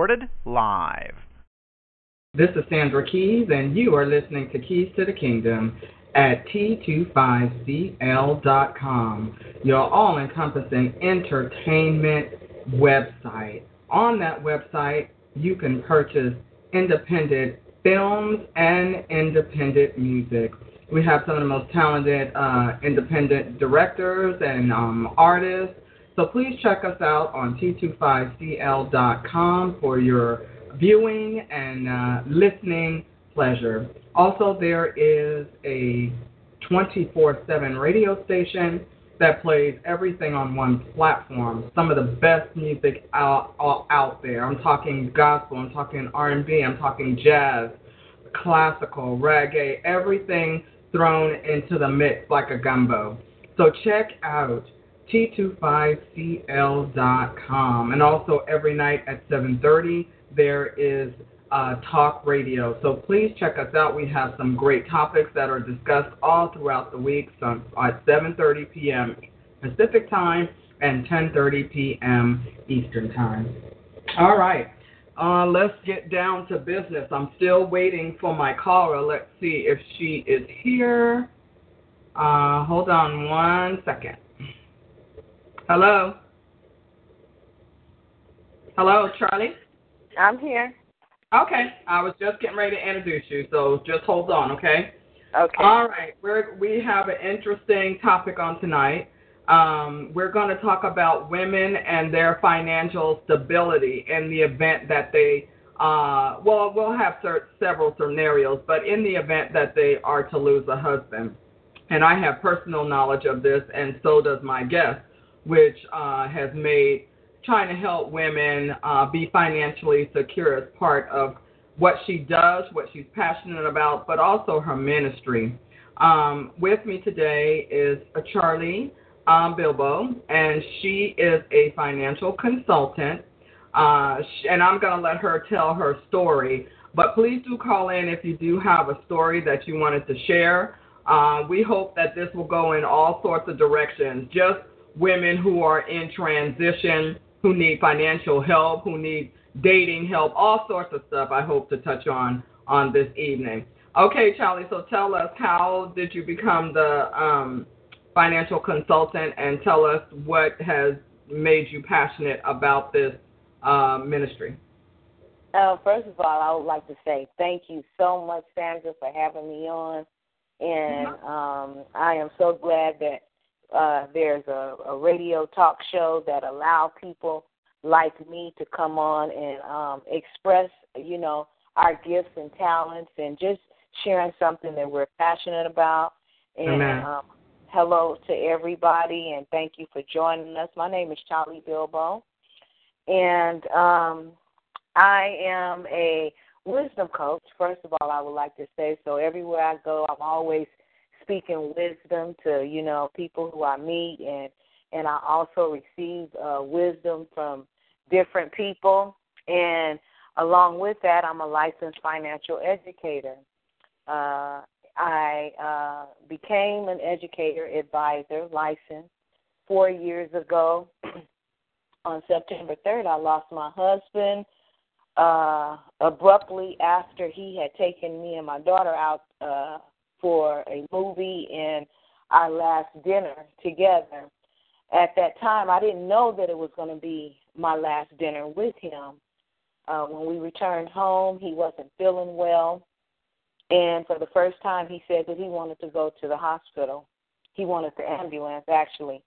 recorded live. This is Sandra Keyes, and you are listening to Keys to the Kingdom at T25CL.com, your all encompassing entertainment website. On that website, you can purchase independent films and independent music. We have some of the most talented uh, independent directors and um, artists. So please check us out on T25CL.com for your viewing and uh, listening pleasure. Also, there is a 24 7 radio station that plays everything on one platform. Some of the best music out, out there. I'm talking gospel, I'm talking R&B, I'm talking jazz, classical, reggae, everything thrown into the mix like a gumbo. So check out t25cl.com and also every night at 7:30 there is uh, talk radio. So please check us out. We have some great topics that are discussed all throughout the week some, at 7:30 p.m. Pacific time and 10:30 p.m. Eastern time. All right. Uh, let's get down to business. I'm still waiting for my caller. Let's see if she is here. Uh, hold on one second. Hello. Hello, Charlie. I'm here. Okay, I was just getting ready to introduce you, so just hold on, okay? Okay. All right, we're, we have an interesting topic on tonight. Um, we're going to talk about women and their financial stability in the event that they, uh, well, we'll have several scenarios, but in the event that they are to lose a husband. And I have personal knowledge of this, and so does my guest, which uh, has made trying to help women uh, be financially secure as part of what she does, what she's passionate about, but also her ministry. Um, with me today is Charlie um, Bilbo, and she is a financial consultant. Uh, and I'm going to let her tell her story. But please do call in if you do have a story that you wanted to share. Uh, we hope that this will go in all sorts of directions. Just women who are in transition, who need financial help, who need dating help, all sorts of stuff. I hope to touch on on this evening. Okay, Charlie. So tell us, how did you become the um, financial consultant and tell us what has made you passionate about this uh, ministry. Uh, first of all, I would like to say thank you so much, Sandra, for having me on. And um, I am so glad that uh, there's a, a radio talk show that allow people like me to come on and um, express, you know, our gifts and talents and just sharing something that we're passionate about. And um, hello to everybody and thank you for joining us. My name is Charlie Bilbo, and um, I am a wisdom coach. First of all, I would like to say so. Everywhere I go, I'm always speaking wisdom to you know people who I meet, and and I also receive uh, wisdom from different people. And along with that, I'm a licensed financial educator. Uh, I uh, became an educator advisor licensed four years ago. On September 3rd, I lost my husband uh, abruptly after he had taken me and my daughter out uh, for a movie and our last dinner together. At that time, I didn't know that it was going to be my last dinner with him. Uh, when we returned home, he wasn't feeling well. And for the first time, he said that he wanted to go to the hospital. He wanted the ambulance, actually.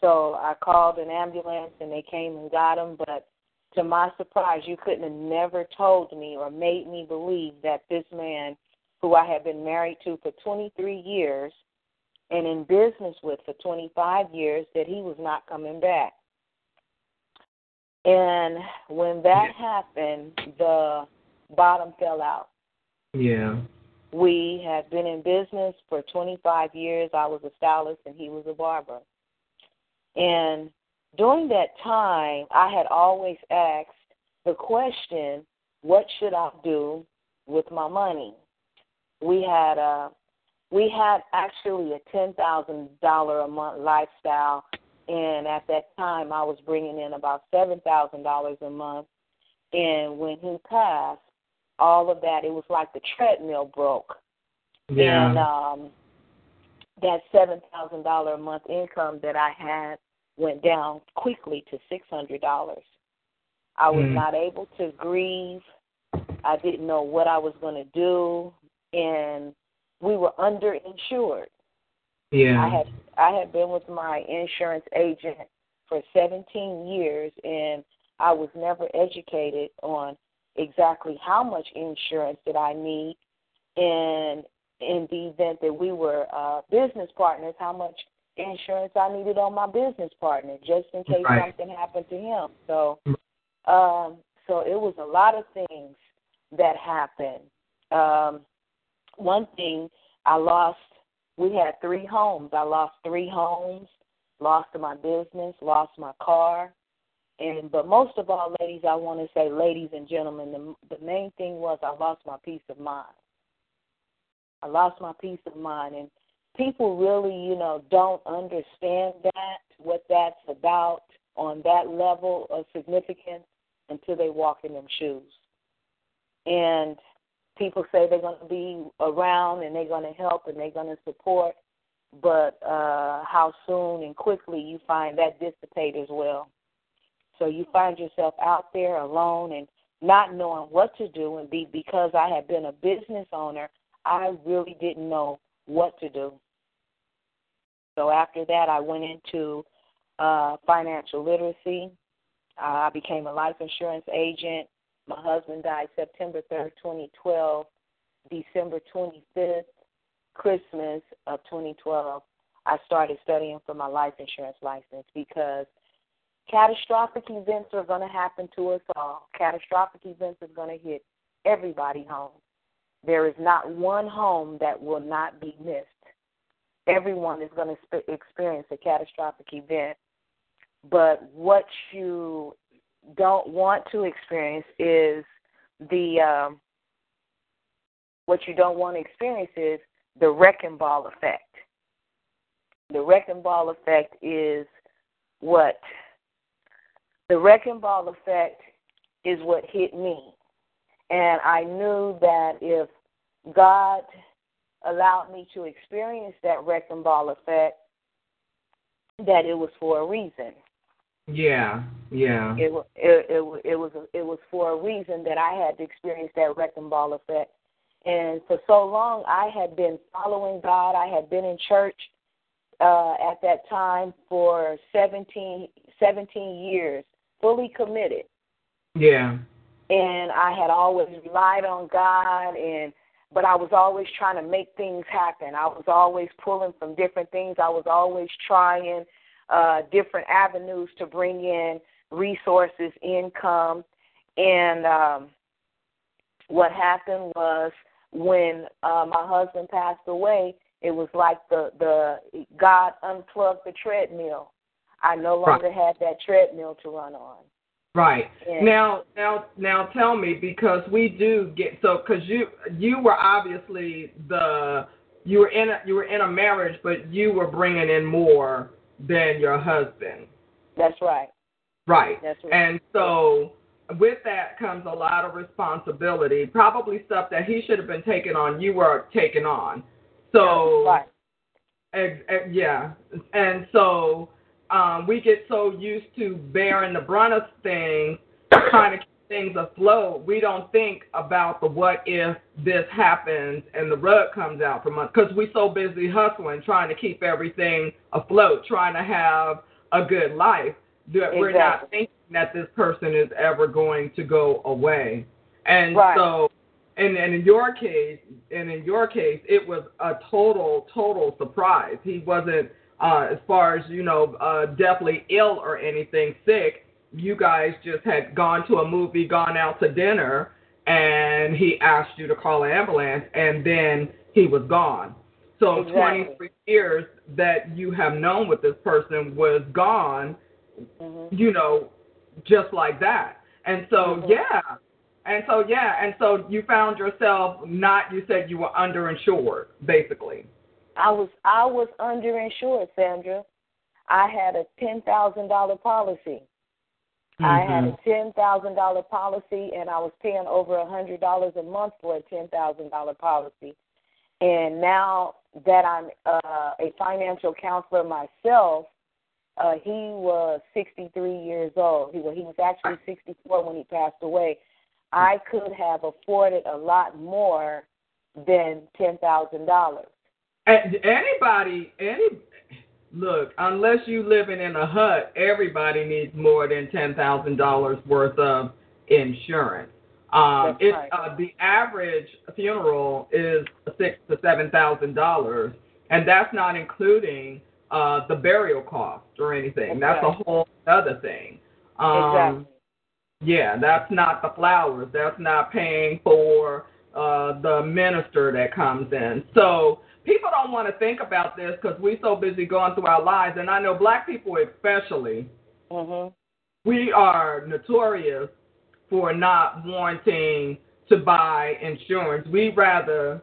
So I called an ambulance and they came and got him. But to my surprise, you couldn't have never told me or made me believe that this man, who I had been married to for 23 years and in business with for 25 years, that he was not coming back. And when that happened, the bottom fell out. Yeah. We had been in business for 25 years. I was a stylist and he was a barber. And during that time, I had always asked the question, what should I do with my money? We had a we had actually a ten thousand dollar a month lifestyle, and at that time I was bringing in about seven thousand dollars a month. And when he passed, all of that, it was like the treadmill broke. Yeah. And um, that $7,000 a month income that I had went down quickly to $600. I was Mm. not able to grieve. I didn't know what I was going to do. And we were underinsured. yeah. I had I had been with my insurance agent for 17 years, and I was never educated on exactly how much insurance did I need, and in the event that we were uh, business partners, how much insurance I needed on my business partner, just in case Right. something happened to him. So, um, so it was a lot of things that happened. Um, one thing I lost we had three homes. I lost three homes, lost my business, lost my car. And but most of all, ladies, I want to say, ladies and gentlemen, the the main thing was I lost my peace of mind. I lost my peace of mind, and people really, you know, don't understand that what that's about on that level of significance until they walk in them shoes. And people say they're going to be around and they're going to help and they're going to support, but uh, how soon and quickly you find that dissipate as well. So you find yourself out there alone and not knowing what to do, and be because I had been a business owner, I really didn't know what to do. So after that, I went into uh, financial literacy. Uh, I became a life insurance agent. My husband died September 3rd, 2012. December 25th, Christmas of 2012, I started studying for my life insurance license because catastrophic events are going to happen to us all. Catastrophic events are going to hit everybody home. There is not one home that will not be missed. Everyone is going to experience a catastrophic event. But what you don't want to experience is the um, what you don't want to experience is the wrecking ball effect. The wrecking ball effect is what the wrecking ball effect is what hit me. And I knew that if God allowed me to experience that wrecking ball effect, that it was for a reason. Yeah, yeah. It it it, it was it was for a reason that I had to experience that wrecking ball effect. And for so long, I had been following God. I had been in church uh, at that time for 17, 17 years, fully committed. Yeah. And I had always relied on God, and but I was always trying to make things happen. I was always pulling from different things. I was always trying uh, different avenues to bring in resources, income, and um, what happened was when uh, my husband passed away, it was like the the God unplugged the treadmill. I no longer had that treadmill to run on. Right. And- Now, now, now, tell me because we do get so because you you were obviously the you were in a, you were in a marriage, but you were bringing in more than your husband. That's right. Right. That's right. And so with that comes a lot of responsibility, probably stuff that he should have been taking on, you were taking on. So right. Ex- ex- yeah, and so um, we get so used to bearing the brunt of things, trying to keep things afloat. We don't think about the what if this happens and the rug comes out from us because we're so busy hustling, trying to keep everything afloat, trying to have a good life. That We're not thinking that this person is ever going to go away, and Right. so and, and in your case, and in your case, it was a total, total surprise. He wasn't, uh, as far as you know, uh, definitely ill or anything sick. You guys just had gone to a movie, gone out to dinner, and he asked you to call an ambulance, and then he was gone. So Exactly. 23 years that you have known with this person was gone hmm you know, just like that. And so, Mhm. yeah. And so, yeah. And so you found yourself not, you said you were underinsured, basically. I was I was underinsured, Sandra. I had a ten thousand dollar policy. Mm-hmm. I had a ten thousand dollar policy, and I was paying over a hundred dollars a month for a ten thousand dollar policy. And now that I'm uh, a financial counselor myself, uh, he was 63 years old. He was, he was actually 64 when he passed away. I could have afforded a lot more than ten thousand dollars. Anybody, any look, unless you living in a hut, everybody needs more than ten thousand dollars worth of insurance. Um, it's right. uh, the average funeral is six to seven thousand dollars, and that's not including uh, the burial cost or anything. That's, that's a whole other thing. Um, exactly. Yeah, that's not the flowers. That's not paying for uh, the minister that comes in. So people don't want to think about this because we're so busy going through our lives, and I know black people especially. Mm-hmm. We are notorious for not wanting to buy insurance. We rather,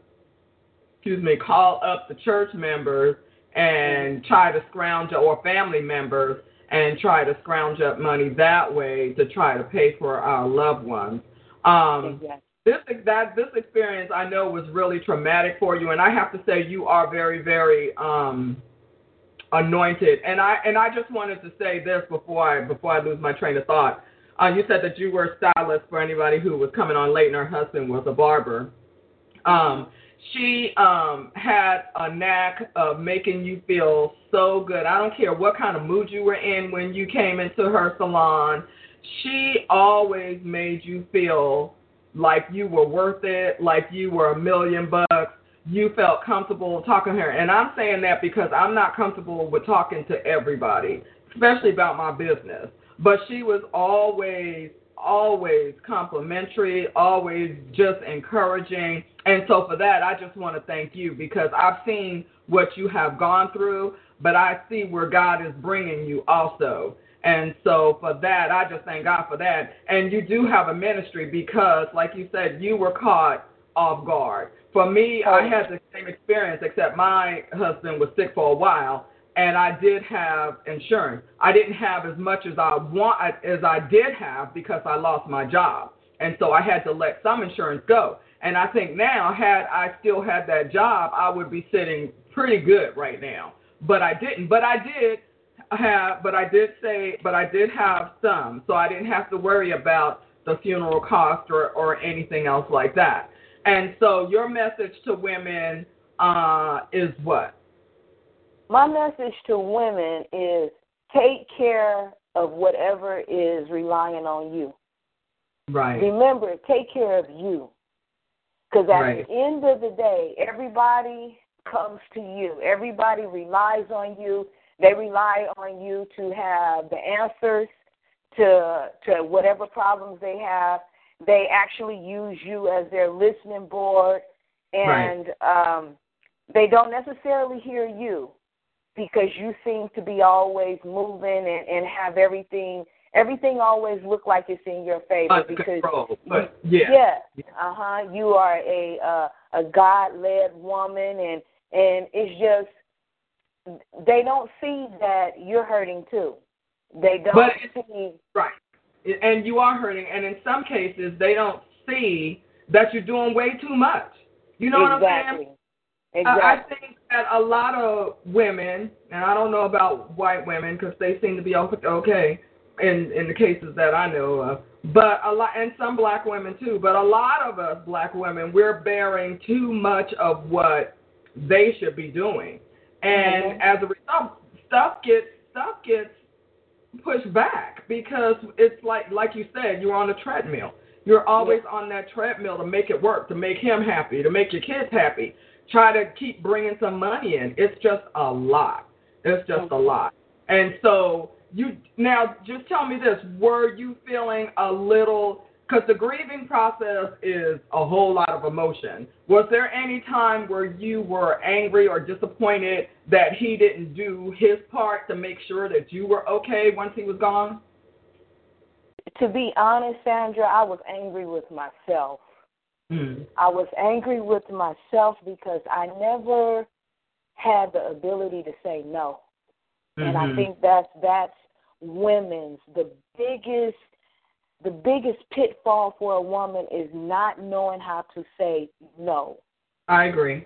excuse me, call up the church members and try to scrounge or family members and try to scrounge up money that way to try to pay for our loved ones. Um, yes. This that this experience I know was really traumatic for you, and I have to say you are very very um, anointed. And I and I just wanted to say this before I before I lose my train of thought. Uh, you said that you were a stylist for anybody who was coming on late, and her husband was a barber. Um, she um, had a knack of making you feel so good. I don't care what kind of mood you were in when you came into her salon. She always made you feel like you were worth it, like you were a million bucks. You felt comfortable talking to her. And I'm saying that because I'm not comfortable with talking to everybody, especially about my business. But she was always, always complimentary, always just encouraging. And so for that, I just want to thank you because I've seen what you have gone through, but I see where God is bringing you also. And so for that, I just thank God for that. And you do have a ministry because, like you said, you were caught off guard. For me, I had the same experience, except my husband was sick for a while, and I did have insurance. I didn't have as much as I want as I did have because I lost my job, and so I had to let some insurance go. And I think now, had I still had that job, I would be sitting pretty good right now. But I didn't. But I did have. But I did say. But I did have some, so I didn't have to worry about the funeral cost or or anything else like that. And so, your message to women uh, is what? my message to women is take care of whatever is relying on you. Right. Remember, take care of you. Because at right. the end of the day, everybody comes to you. Everybody relies on you. They rely on you to have the answers to to whatever problems they have. They actually use you as their listening board, and right. um, they don't necessarily hear you because you seem to be always moving and, and have everything everything always look like it's in your favor because control. But, yeah, yeah, uh huh. You are a uh, a God led woman, and and it's just they don't see that you're hurting too. They don't but see right, and you are hurting, and in some cases they don't see that you're doing way too much. You know exactly. what I'm saying? Exactly. I, I think that a lot of women, and I don't know about white women because they seem to be okay in in the cases that I know of, but a lot and some black women too. But a lot of us black women, we're bearing too much of what they should be doing, and mm-hmm. as a result, stuff gets stuff gets pushed back because it's like like you said, you're on a treadmill. You're always yeah. on that treadmill to make it work, to make him happy, to make your kids happy try to keep bringing some money in. It's just a lot. It's just a lot. And so you now just tell me this: Were you feeling a little? Because the grieving process is a whole lot of emotion. Was there any time where you were angry or disappointed that he didn't do his part to make sure that you were okay once he was gone? To be honest, Sandra, I was angry with myself Mm. I was angry with myself because I never had the ability to say no. Mm-hmm. And I mm-hmm. think that's that's women's the biggest the biggest pitfall for a woman is not knowing how to say no. I agree.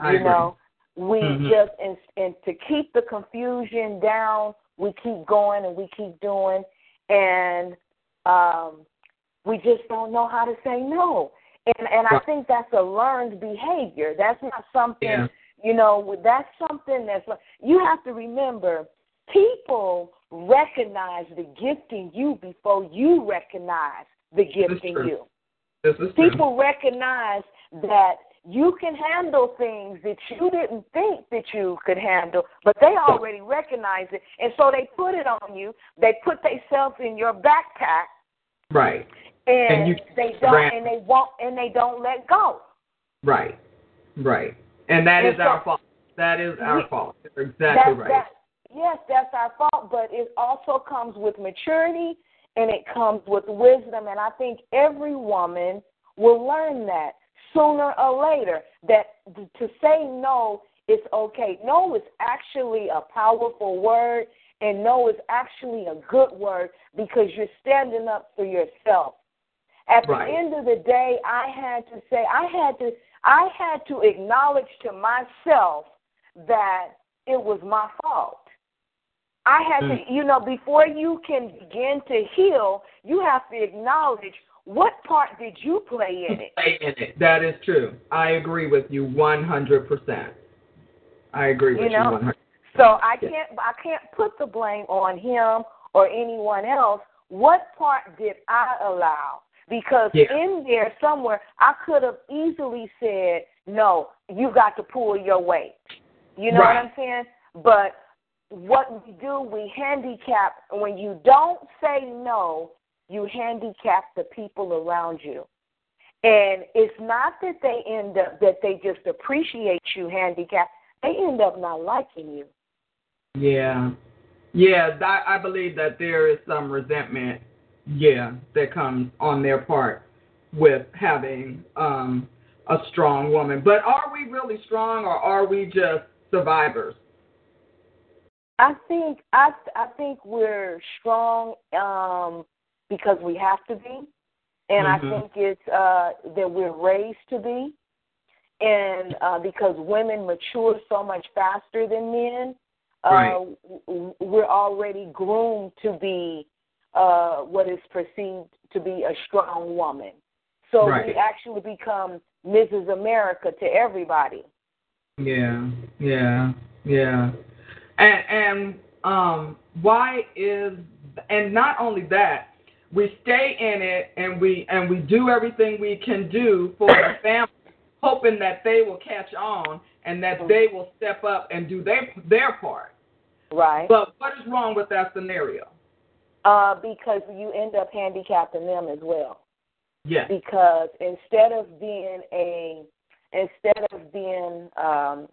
I you agree. know, we Mhm. just and, and to keep the confusion down, we keep going and we keep doing, and um, we just don't know how to say no. And and I think that's a learned behavior. That's not something Yeah. you know. That's something that's you have to remember. People recognize the gift in you before you recognize the gift in you. This is true. People recognize that you can handle things that you didn't think that you could handle, but they already recognize it, and so they put it on you. They put themselves in your backpack, Right. and, And you they don't, ran- and they won't, and they don't let go. Right. Right. And that And is our fault. That is our We- fault. You're exactly That's right. that. Yes, that's our fault, but it also comes with maturity and it comes with wisdom. And I think every woman will learn that sooner or later. That to say no is okay. No is actually a powerful word, and no is actually a good word because you're standing up for yourself. At Right. the end of the day, I had to say, I had to, I had to acknowledge to myself that it was my fault. I had Mm. to, you know, before you can begin to heal, you have to acknowledge what part did you play in it. Stay in it. That is true. I agree with you 100%. I agree with You know? 100 So I can't, I can't put the blame on him or anyone else. What part did I allow? Because Yeah. in there somewhere, I could have easily said, "No, you got to pull your weight." You know Right. what I'm saying? But what we do, we handicap. When you don't say no, you handicap the people around you. And it's not that they end up that they just appreciate you handicap. They end up not liking you. Yeah. Yeah, that, I believe that there is some resentment, yeah, that comes on their part with having um, a strong woman. But are we really strong or are we just survivors? I think I I think we're strong um, because we have to be, and Mhm. I think it's uh, that we're raised to be, and uh, because women mature so much faster than men, uh, Right. we're already groomed to be uh, what is perceived to be a strong woman. So we actually become Mrs. America to everybody. Yeah, yeah, yeah. And and um why is and not only that, we stay in it and we and we do everything we can do for the family, hoping that they will catch on and that they will step up and do their their part. Right. But what is wrong with that scenario? Uh, because you end up handicapping them as well. Yes. Because instead of being a, instead of being um,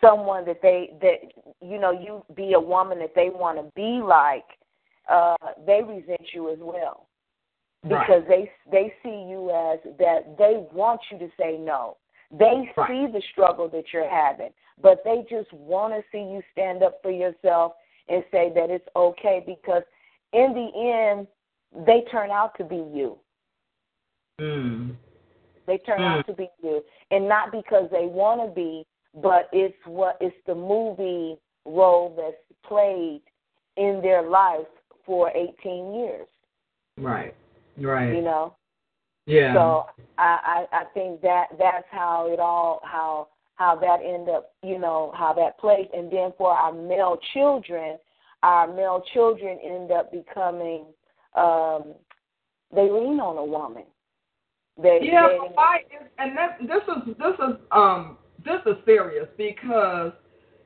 someone that they that you know you be a woman that they want to be like, uh, they resent you as well because they they see you as that they want you to say no. They Right. see the struggle that you're having, but they just want to see you stand up for yourself and say that it's okay because in the end they turn out to be you. Mm. They turn Mm. out to be you, and not because they want to be, but it's what it's the movie role that's played in their life for 18 years. Right. Right. You know. yeah. So I, I I think that that's how it all how how that end up you know how that plays and then for our male children our male children end up becoming um they lean on a woman. They Yeah, they, but why is and that this is this is um this is serious because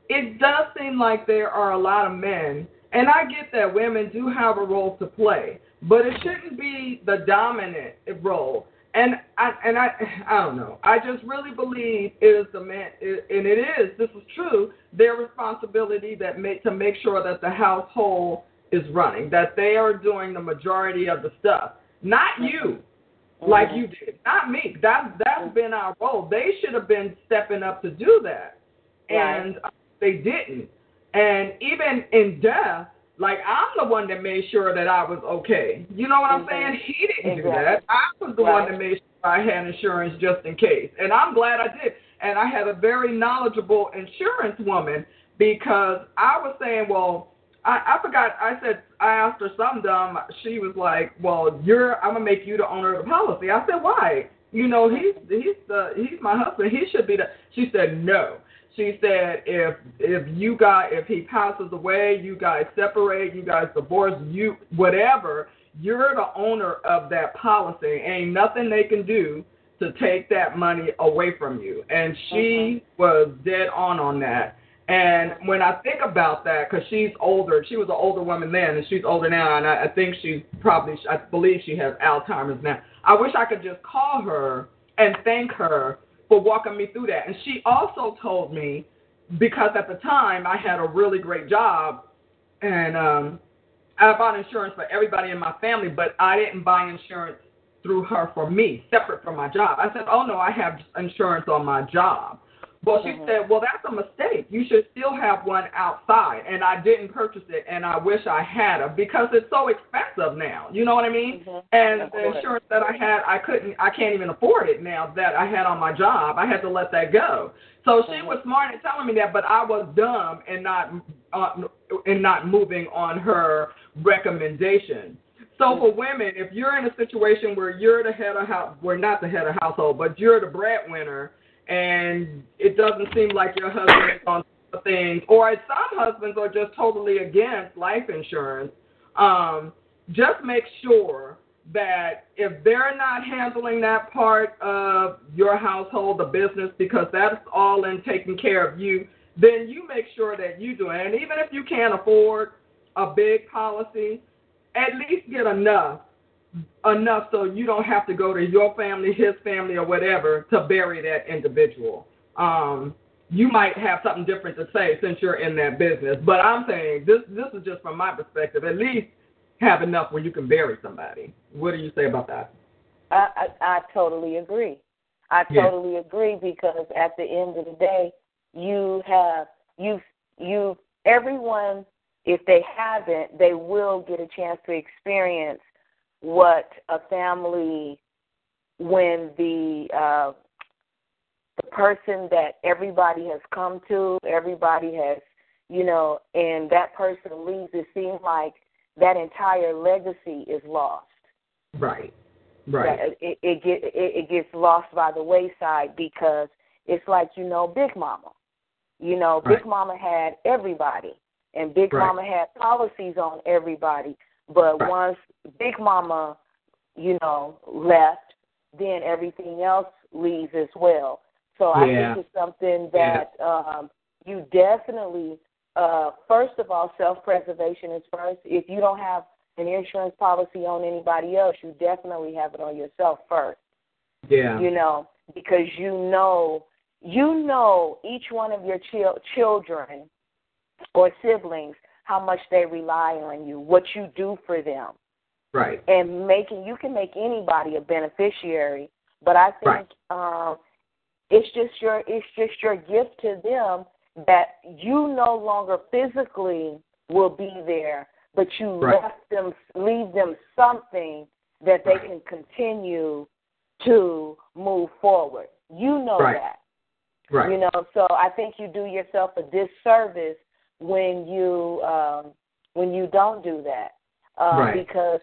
it does seem like there are a lot of men and I get that women do have a role to play, but it shouldn't be the dominant role. And I and I I don't know. I just really believe it is the man and it is this is true their responsibility that make to make sure that the household is running, that they are doing the majority of the stuff. Not you like you did. Not me. That's that's been our role. They should have been stepping up to do that, Right. and uh, they didn't. And even in death, Like I'm the one that made sure that I was okay. You know what I'm mm-hmm. saying? He didn't exactly. do that. I was the right. one that made sure I had insurance just in case. And I'm glad I did. And I had a very knowledgeable insurance woman because I was saying, well, I, I forgot. I said I asked her something dumb. She was like, "Well, you're. I'm gonna make you the owner of the policy." I said, "Why? You know, he's he's the he's my husband. He should be the." She said, "No." She said, "If if you guys if he passes away, you guys separate, you guys divorce, you whatever, you're the owner of that policy. Ain't nothing they can do to take that money away from you." And she mm-hmm. was dead on on that. And when I think about that, because she's older, she was an older woman then, and she's older now, and I, I think she's probably, I believe she has Alzheimer's now. I wish I could just call her and thank her for walking me through that. And she also told me, because at the time I had a really great job, and um, I bought insurance for everybody in my family, but I didn't buy insurance through her for me, separate from my job. I said, oh no, I have insurance on my job. Well, she mm-hmm. said, well, that's a mistake. You should still have one outside. And I didn't purchase it, and I wish I had it because it's so expensive now. You know what I mean? Mm-hmm. And the insurance that I had, I couldn't, I can't even afford it now that I had on my job. I had to let that go. So she mm-hmm. was smart in telling me that, but I was dumb in not uh, in not moving on her recommendation. So mm-hmm. for women, if you're in a situation where you're the head of house, we're not the head of household, but you're the breadwinner and it doesn't seem like your husband is on things, or some husbands are just totally against life insurance. Um, just make sure that if they're not handling that part of your household, the business, because that's all in taking care of you, then you make sure that you do it. And even if you can't afford a big policy, at least get enough enough so you don't have to go to your family, his family, or whatever to bury that individual. Um, you might have something different to say since you're in that business, but I'm saying this this is just from my perspective. At least have enough where you can bury somebody. What do you say about that? I I, I totally agree. I totally yeah. agree because at the end of the day, you have you you everyone if they haven't, they will get a chance to experience what a family when the uh, the person that everybody has come to, everybody has, you know, and that person leaves, it seems like that entire legacy is lost. Right. Right. It, it, it get it, it gets lost by the wayside because it's like you know Big Mama. You know, Big. Mama had everybody, and Big right. Mama had policies on everybody. But right. once Big Mama, you know, left, then everything else leaves as well. So I think it's something that yeah. um, you definitely, uh, first of all, self preservation is first. If you don't have an insurance policy on anybody else, you definitely have it on yourself first. Yeah. You know, because you know, you know each one of your ch- children or siblings how much they rely on you, what you do for them. Right. And making you can make anybody a beneficiary, but I think right. um it's just your it's just your gift to them that you no longer physically will be there, but you right. left them leave them something that they right. can continue to move forward. You know that. Right. You know, so I think you do yourself a disservice when you um, when you don't do that uh, right. because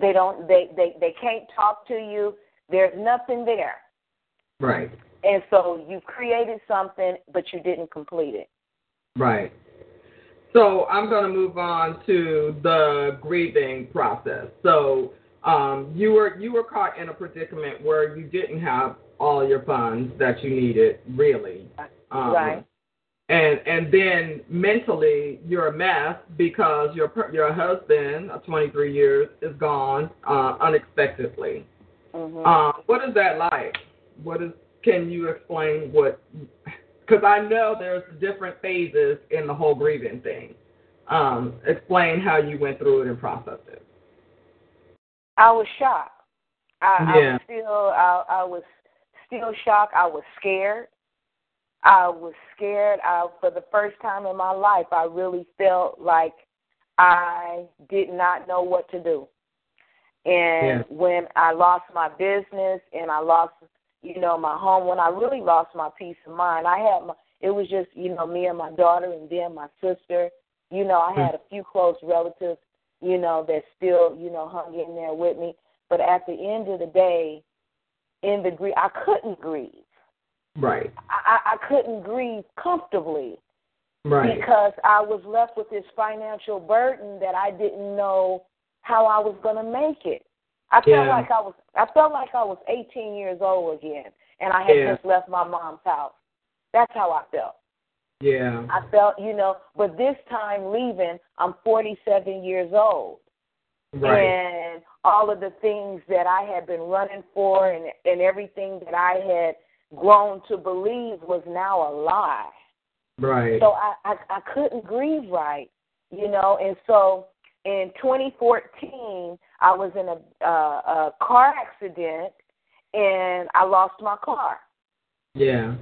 they don't they, they they can't talk to you. There's nothing there. Right. And so you created something, but you didn't complete it. Right. So I'm going to move on to the grieving process. So um, you were you were caught in a predicament where you didn't have all your funds that you needed, really. Um, right and and then mentally you're a mess because your your husband of 23 years is gone uh, unexpectedly. Mm-hmm. Um, what is that like? What is? Can you explain what? Because I know there's different phases in the whole grieving thing. Um, explain how you went through it and processed it. I was shocked. I, yeah. I was still I, I was still shocked. I was scared. I was scared. I, for the first time in my life, I really felt like I did not know what to do. And Yeah. when I lost my business and I lost, you know, my home, when I really lost my peace of mind, I had my, it was just, you know, me and my daughter and then my sister. You know, I hmm. had a few close relatives, you know, that still, you know, hung in there with me. But at the end of the day, in the grief, I couldn't grieve. Right. I, I couldn't grieve comfortably Right. because I was left with this financial burden that I didn't know how I was going to make it. I felt Yeah. like I was I felt like I was 18 years old again and I had Yeah. just left my mom's house. That's how I felt. Yeah. I felt, you know, but this time leaving, I'm 47 years old. Right. And all of the things that I had been running for and and everything that I had grown to believe was now a lie. Right. So I, I I couldn't grieve right, you know. And so in 2014, I was in a uh, a car accident, and I lost my car Yeah.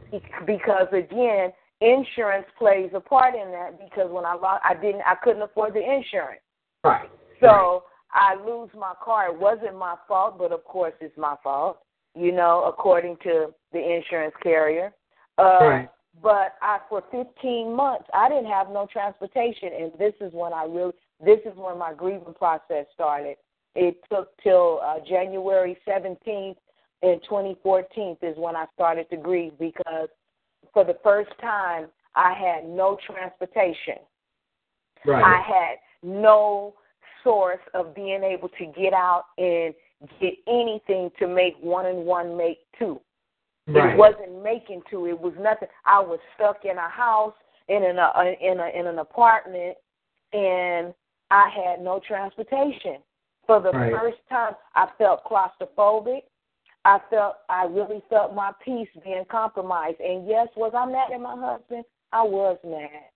because again, insurance plays a part in that. Because when I lost, I didn't, I couldn't afford the insurance. Right. So I lose my car. It wasn't my fault, but of course it's my fault, you know, according to the insurance carrier. Uh, Right. But I, for 15 months, I didn't have no transportation, and this is when I really, this is when my grieving process started. It took till uh, January 17th in 2014 is when I started to grieve because for the first time I had no transportation. Right. I had no source of being able to get out and get anything to make one and one make two. right. It wasn't making two. It was nothing. I was stuck in a house in an uh, in a in an apartment, and I had no transportation. For the Right. first time, I felt claustrophobic. I felt I really felt my peace being compromised. And yes, was I mad at my husband? I was mad.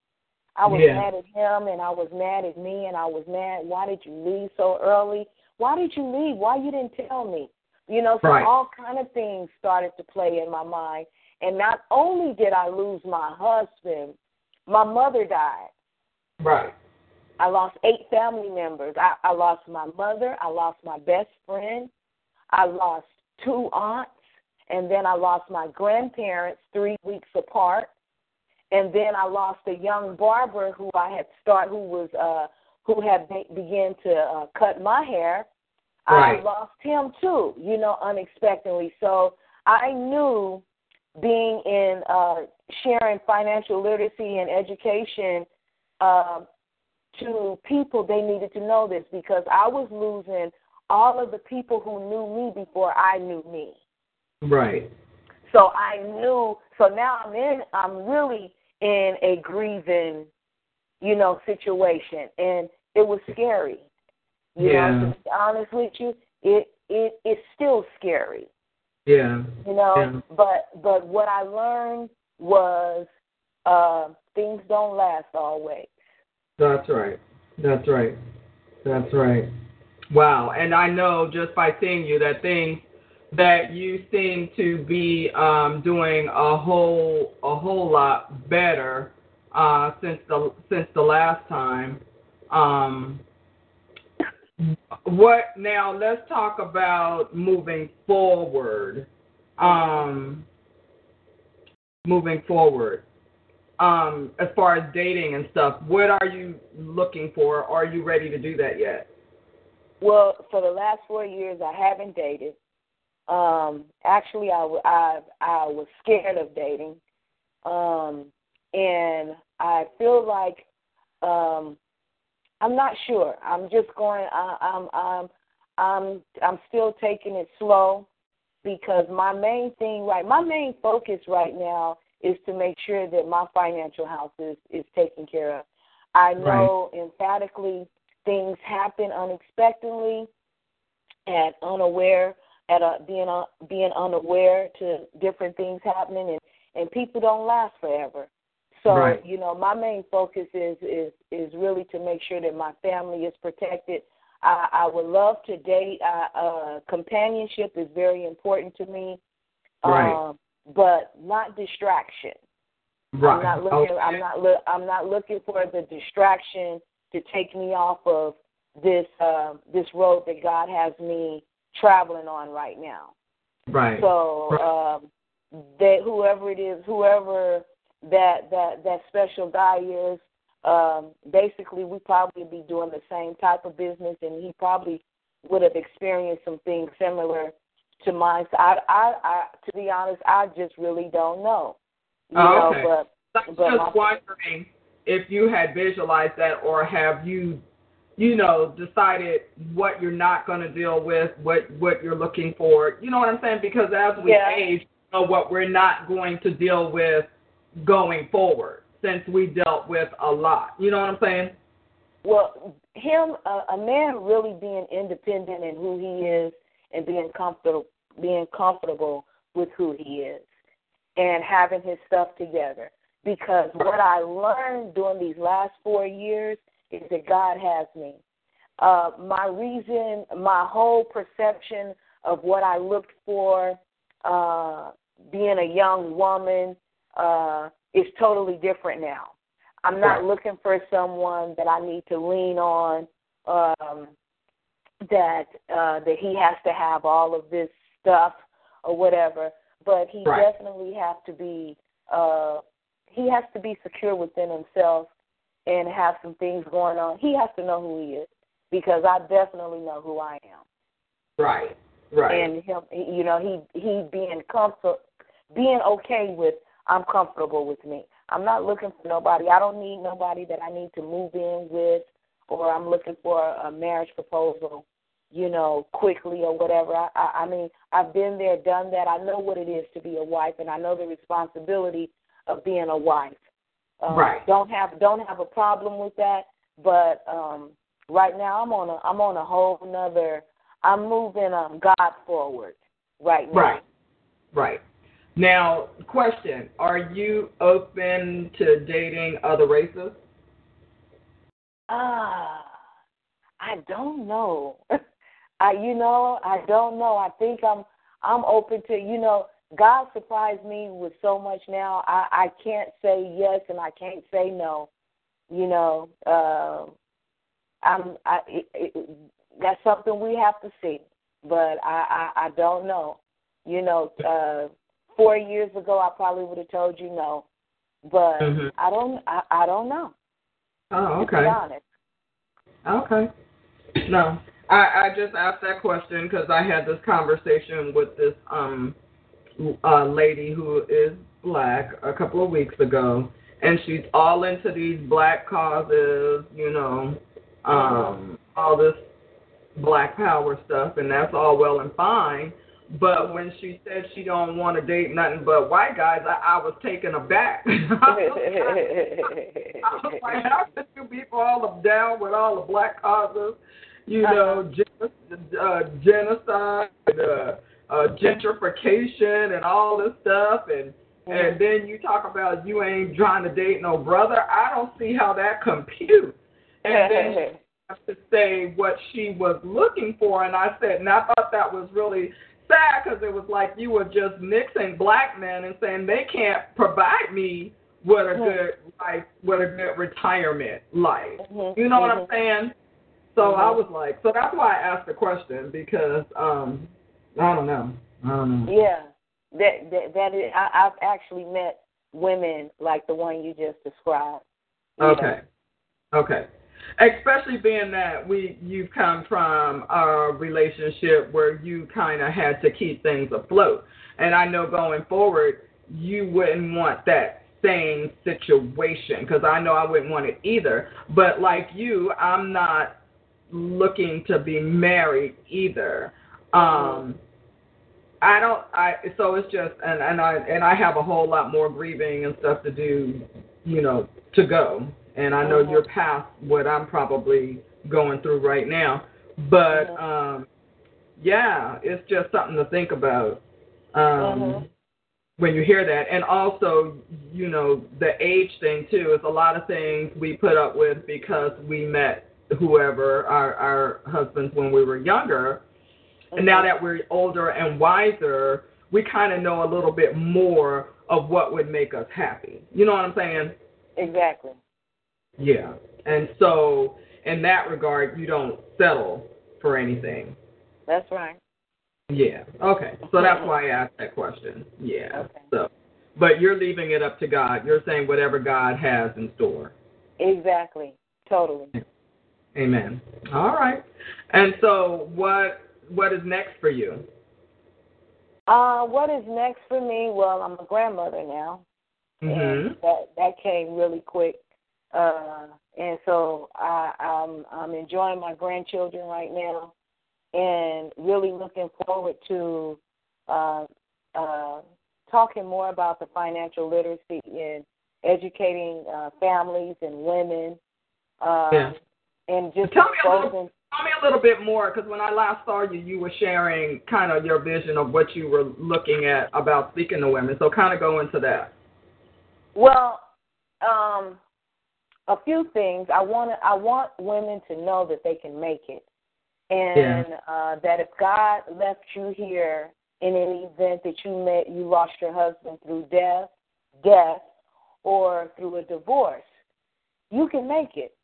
I was Yeah. mad at him, and I was mad at me, and I was mad. Why did you leave so early? Why did you leave? Why you didn't tell me? You know, so Right. all kind of things started to play in my mind. And not only did I lose my husband, my mother died. Right. I lost eight family members. I, I lost my mother. I lost my best friend. I lost two aunts. And then I lost my grandparents three weeks apart. And then I lost a young barber who I had start who was uh who had be, began to uh, cut my hair. I lost him too, you know, unexpectedly. So I knew being in uh sharing financial literacy and education um to people they needed to know this because I was losing all of the people who knew me before I knew me. Right. So I knew so now I'm in I'm really in a grieving, you know, situation and it was scary. You Yeah. know, to be honest with you, it it it's still scary. Yeah. You know, Yeah. but but what I learned was uh things don't last always. That's right. That's right. That's right. Wow. And I know just by seeing you that things that you seem to be um, doing a whole a whole lot better uh, since the since the last time. Um, what now? Let's talk about moving forward. Um, moving forward um, as far as dating and stuff, what are you looking for? Are you ready to do that yet? Well, for the last four years, I haven't dated. Um, actually, I, I I was scared of dating, um, and I feel like um, I'm not sure. I'm just going. I, I'm I'm I'm I'm still taking it slow because my main thing, right? My main focus right now is to make sure that my financial house is is taken care of. I know emphatically things happen unexpectedly and unaware at a, being uh, being unaware to different things happening and and people don't last forever. So Right. you know my main focus is is is really to make sure that my family is protected. I, I would love to date. Uh, uh, companionship is very important to me, Right. um, but not distraction. Right. I'm not looking. Okay. I'm not. Look, I'm not looking for the distraction to take me off of this uh, this road that God has me traveling on right now. Right. So um, that whoever it is, whoever that that that special guy is, um, basically we probably be doing the same type of business, and he probably would have experienced some things similar to mine. So I, I, I, to be honest, I just really don't know. You oh, okay. know, but, I'm but just wondering if you had visualized that, or have you, you know, decided what you're not going to deal with, what what you're looking for. You know what I'm saying? Because as we yeah. age, you know what we're not going to deal with going forward, since we dealt with a lot. You know what I'm saying? Well, him, a man really being independent in who he is and being comfortable, being comfortable with who he is, and having his stuff together. Because what I learned during these last four years is that God has me. Uh, my reason, my whole perception of what I looked for, uh, being a young woman, uh, is totally different now. I'm not right. looking for someone that I need to lean on. Um, that uh, that he has to have all of this stuff or whatever, but he right. definitely has to be uh, he has to be secure within himself and have some things going on. He has to know who he is because I definitely know who I am. Right. Right. And him, you know, he he being comfort, being okay with I'm comfortable with me. I'm not looking for nobody. I don't need nobody that I need to move in with, or I'm looking for a marriage proposal, you know, quickly or whatever. I, I, I mean, I've been there, done that. I know what it is to be a wife, and I know the responsibility of being a wife. Um, right. Don't have don't have a problem with that, but um, right now I'm on a I'm on a whole another. I'm moving um God forward right now. Right. Right. Now, question: Are you open to dating other races? Ah, uh, I don't know. I, you know, I don't know. I think I'm, I'm open to, you know, God surprised me with so much now. I, I can't say yes and I can't say no. You know, uh, I'm, I, it, it, that's something we have to see. But I, I, I don't know. You know, uh, four years ago, I probably would have told you no, but mm-hmm. I don't. I, I don't know. Oh, okay. To be honest. Okay. No, I I just asked that question because I had this conversation with this um uh lady who is black a couple of weeks ago, and she's all into these black causes, you know, um, all this black power stuff, and that's all well and fine. But when she said she don't want to date nothing but white guys, I, I was taken aback. I was like, how could you people all down with all the black causes? You know, gen- uh, genocide, uh, uh, gentrification, and all this stuff, and and then you talk about you ain't trying to date no brother. I don't see how that computes. And then she has to say what she was looking for, and I said, and I thought that was really sad because it was like you were just mixing black men and saying they can't provide me with a good life, with a good retirement life. Mm-hmm. You know mm-hmm. what I'm saying? So mm-hmm. I was like, so that's why I asked the question because um I don't know, I don't know. Yeah, that that, that is, I, I've actually met women like the one you just described. Okay, okay especially being that we you've come from a relationship where you kind of had to keep things afloat. And i know going forward you wouldn't want that same situation because i know i wouldn't want it either. But like you i'm not looking to be married either. Um I don't. I so it's just and and I and I have a whole lot more grieving and stuff to do, you know, to go and I know mm-hmm. you're past what I'm probably going through right now. But mm-hmm. um, yeah, it's just something to think about um, mm-hmm. when you hear that. And also, you know, the age thing too is a lot of things we put up with because we met whoever our our husbands when we were younger. And now that we're older and wiser, we kind of know a little bit more of what would make us happy. You know what I'm saying? Exactly. Yeah. And so in that regard, you don't settle for anything. That's right. Yeah. Okay. So that's why I asked that question. Yeah. Okay. So, but you're leaving it up to God. You're saying whatever God has in store. Exactly. Totally. Amen. All right. And so, what what is next for you? Uh, what is next for me? Well, I'm a grandmother now, Mm-hmm. and that that came really quick. Uh, and so I, I'm I'm enjoying my grandchildren right now, and really looking forward to uh, uh, talking more about the financial literacy and educating uh, families and women. Uh, Yeah. And just Tell me a little- Tell me a little bit more, because when I last saw you, you were sharing kind of your vision of what you were looking at about speaking to women. So, kind of go into that. Well, um, a few things. I want to. I want women to know that they can make it, and uh, that if God left you here in an event that you met, you lost your husband through death, death, or through a divorce, you can make it.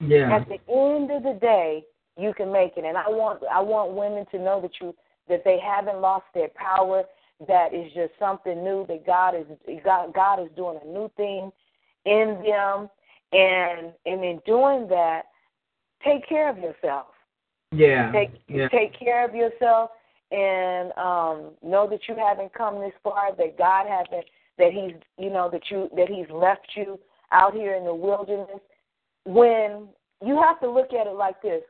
Yeah. At the end of the day, you can make it. And I want I want women to know that you that they haven't lost their power. That is just something new. That God is God God is doing a new thing in them, and and in doing that, take care of yourself. Yeah. Take yeah. take care of yourself, and um, know that you haven't come this far. That God hasn't. That He's you know that you that He's left you out here in the wilderness. When you have to look at it like this,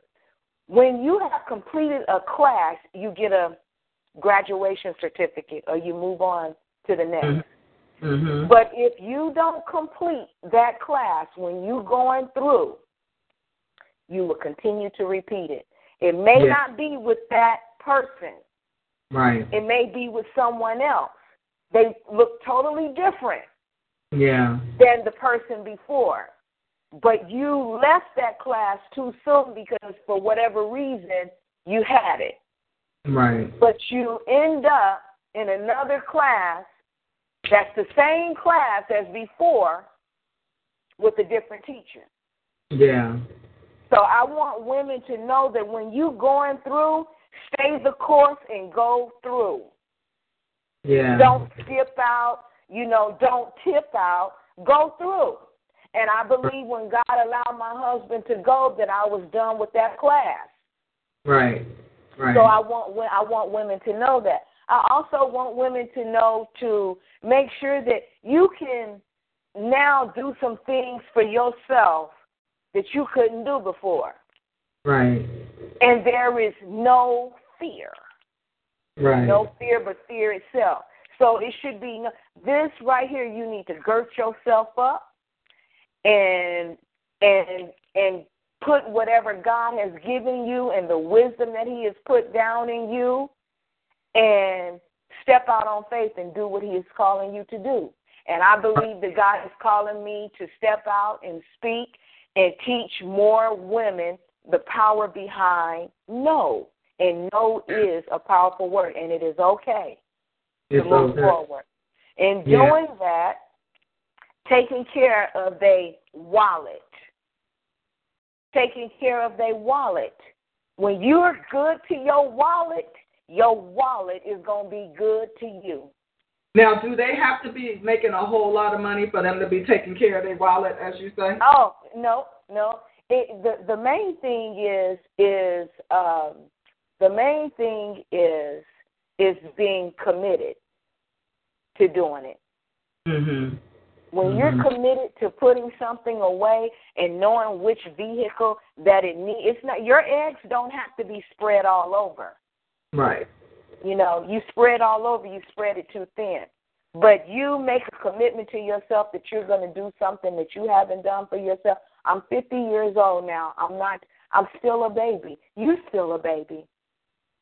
when you have completed a class, you get a graduation certificate, or you move on to the next. Mm-hmm. But if you don't complete that class when you're going through, you will continue to repeat it. It may Yeah. not be with that person. Right. It may be with someone else. They look totally different Yeah. than the person before. But you left that class too soon because for whatever reason you had it. Right. But you end up in another class that's the same class as before with a different teacher. Yeah. So I want women to know that when you're going through, stay the course and go through. Yeah. Don't skip out, you know, don't tip out, go through. And I believe when God allowed my husband to go that I was done with that class. Right. Right. So I want I want women to know that. I also want women to know to make sure that you can now do some things for yourself that you couldn't do before. right. And there is no fear. Right. No fear but fear itself. So it should be no, this right here you need to girt yourself up and and and put whatever God has given you and the wisdom that he has put down in you and step out on faith and do what he is calling you to do. And I believe that God is calling me to step out and speak and teach more women the power behind no. And no is a powerful word, and it is okay It's to move okay. forward. In Yeah. doing that, taking care of their wallet, taking care of their wallet. When you're good to your wallet, your wallet is going to be good to you. Now, do they have to be making a whole lot of money for them to be taking care of their wallet, as you say? Oh no, no. It, the the main thing is is um, the main thing is is being committed to doing it. Mm-hmm. When you're Mhm. committed to putting something away and knowing which vehicle that it needs, it's not your eggs don't have to be spread all over. Right. You know, you spread all over, you spread it too thin. But you make a commitment to yourself that you're going to do something that you haven't done for yourself. I'm 50 years old now. I'm not. I'm still a baby. You still a baby.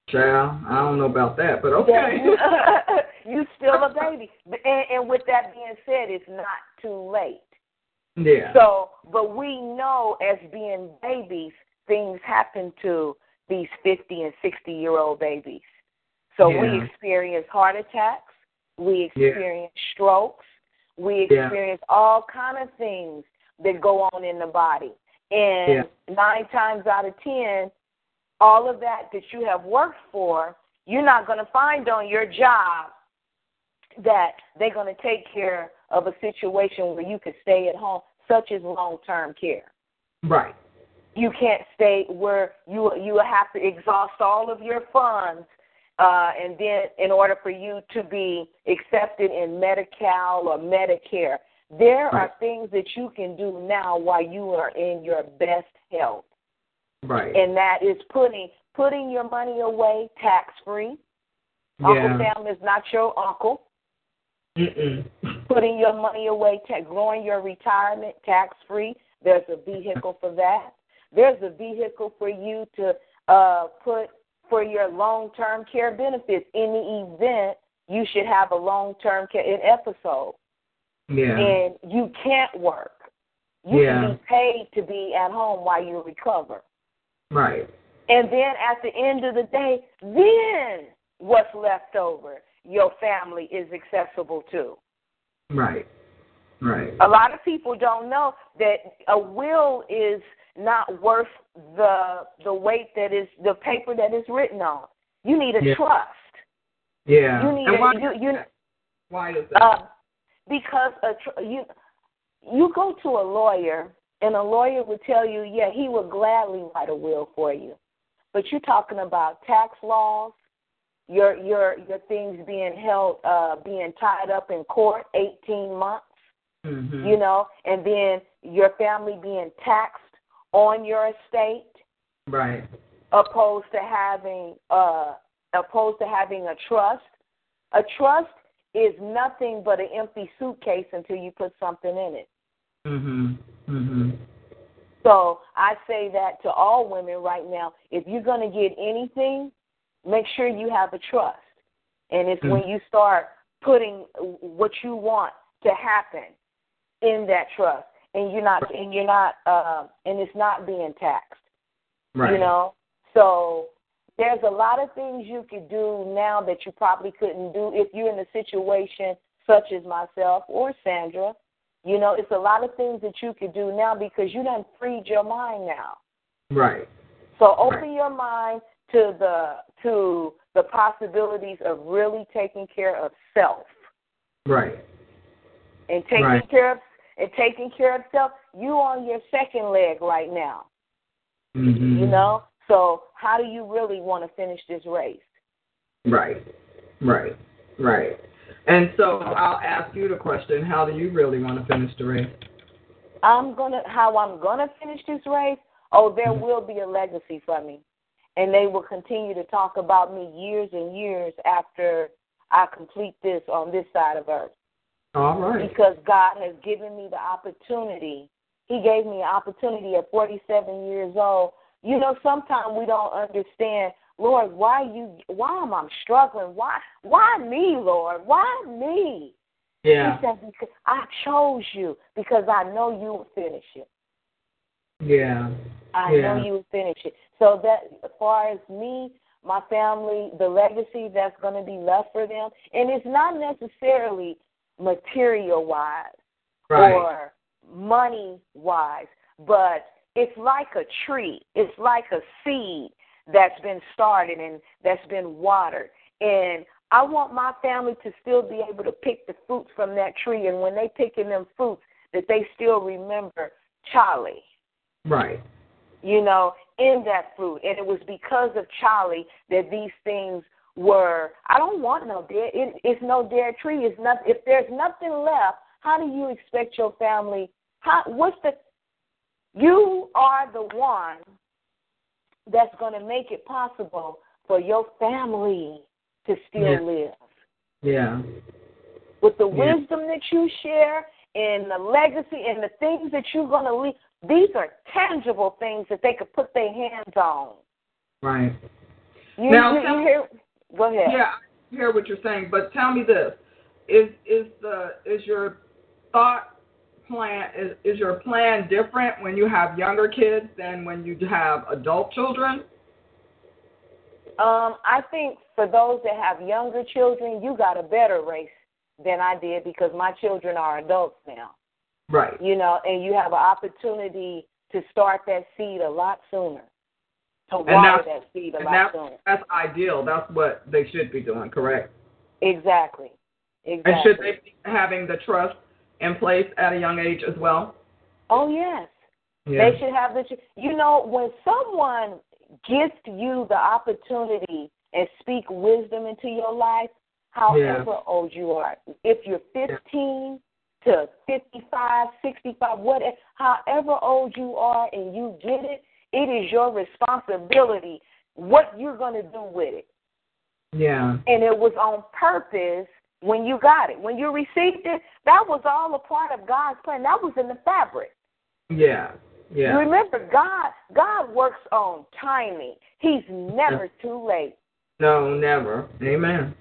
Child, I don't know about that, but okay. you still a baby. And, and with that being said, it's not too late. yeah. So, but we know as being babies, things happen to these 50 and 60 year old babies. So we experience heart attacks, we Yeah. experience strokes, we Yeah. experience all kind of things that go on in the body. And Yeah. nine times out of ten, all of that that you have worked for, you're not going to find on your job that they're going to take care of a situation where you could stay at home, such as long-term care. Right. You can't stay where you you have to exhaust all of your funds, uh, and then in order for you to be accepted in Medi-Cal or Medicare, there are things that you can do now while you are in your best health Right. and that is putting putting your money away tax free. Uncle yeah. Sam is not your uncle. Mm-mm. Putting your money away, ta- growing your retirement tax free. There's a vehicle for that. There's a vehicle for you to uh, put for your long term care benefits in the event you should have a long term care an episode Yeah. and you can't work. You Yeah. can be paid to be at home while you recover. right. And then at the end of the day, then what's left over, your family is accessible to. Right. Right. A lot of people don't know that a will is not worth the the weight that is the paper that is written on. You need a Yeah. trust. Yeah. You need and a, why, you you why is that? uh, because a tr- you you go to a lawyer and a lawyer would tell you, yeah, he would gladly write a will for you. But you're talking about tax laws, your your your things being held uh being tied up in court 18 months, mm-hmm. you know, and then your family being taxed on your estate Right. opposed to having uh opposed to having a trust. A trust is nothing but an empty suitcase until you put something in it. Mhm. Mhm. So I say that to all women right now. If you're going to get anything, make sure you have a trust. And it's when you start putting what you want to happen in that trust, and you're not, and you're not, uh, and it's not being taxed. Right. You know, so there's a lot of things you could do now that you probably couldn't do if you're in a situation such as myself or Sandra. You know, it's a lot of things that you could do now because you done freed your mind now. Right. So open Right. your mind to the to the possibilities of really taking care of self Right. and taking Right. care of and taking care of self. You on your second leg right now. Mhm. You know. So how do you really want to finish this race? Right. Right. Right. And so I'll ask you the question: How do you really want to finish the race? I'm gonna how I'm gonna finish this race. Oh, there Mhm. will be a legacy for me, and they will continue to talk about me years and years after I complete this on this side of earth. All right. Because God has given me the opportunity. He gave me an opportunity at 47 years old. You know, sometimes we don't understand, Lord, why you? Why am I struggling? Why? Why me, Lord? Why me? Yeah. He said, because I chose you because I know you will finish it. Yeah. I Yeah. know you will finish it. So that as far as me, my family, the legacy that's going to be left for them, and it's not necessarily material wise Right. or money wise, but it's like a tree. It's like a seed that's been started and that's been watered. And I want my family to still be able to pick the fruits from that tree. And when they picking them fruits, that they still remember Charlie, Right. you know, in that fruit. And it was because of Charlie that these things were. I don't want no dead. It, it's no dead tree. It's not. If there's nothing left, how do you expect your family? How? What's the? You are the one that's going to make it possible for your family to still Yeah. live Yeah. with the Yeah. wisdom that you share and the legacy and the things that you're going to leave. These are tangible things that they could put their hands on. Right. You, Now, you, you hear? Go ahead. Yeah, I hear what you're saying, but tell me this: is is the is your thought plan is is your plan different when you have younger kids than when you have adult children? Um, I think for those that have younger children, you got a better race than I did because my children are adults now. Right. You know, and you have an opportunity to start that seed a lot sooner. To And water that's- that seed a And lot that's, sooner. that's ideal. That's what they should be doing, correct? Exactly. Exactly. And should they be having the trust in place at a young age as well? Oh yes. Yeah. They should have the. You know, when someone gives you the opportunity and speak wisdom into your life, however old you are, if you're 15 to 55, 65, whatever, however old you are, and you get it, it is your responsibility what you're going to do with it. Yeah. And it was on purpose when you got it. When you received it, that was all a part of God's plan. That was in the fabric. Yeah. Yeah. Remember, God God works on timing. He's never too late. No, never. Amen.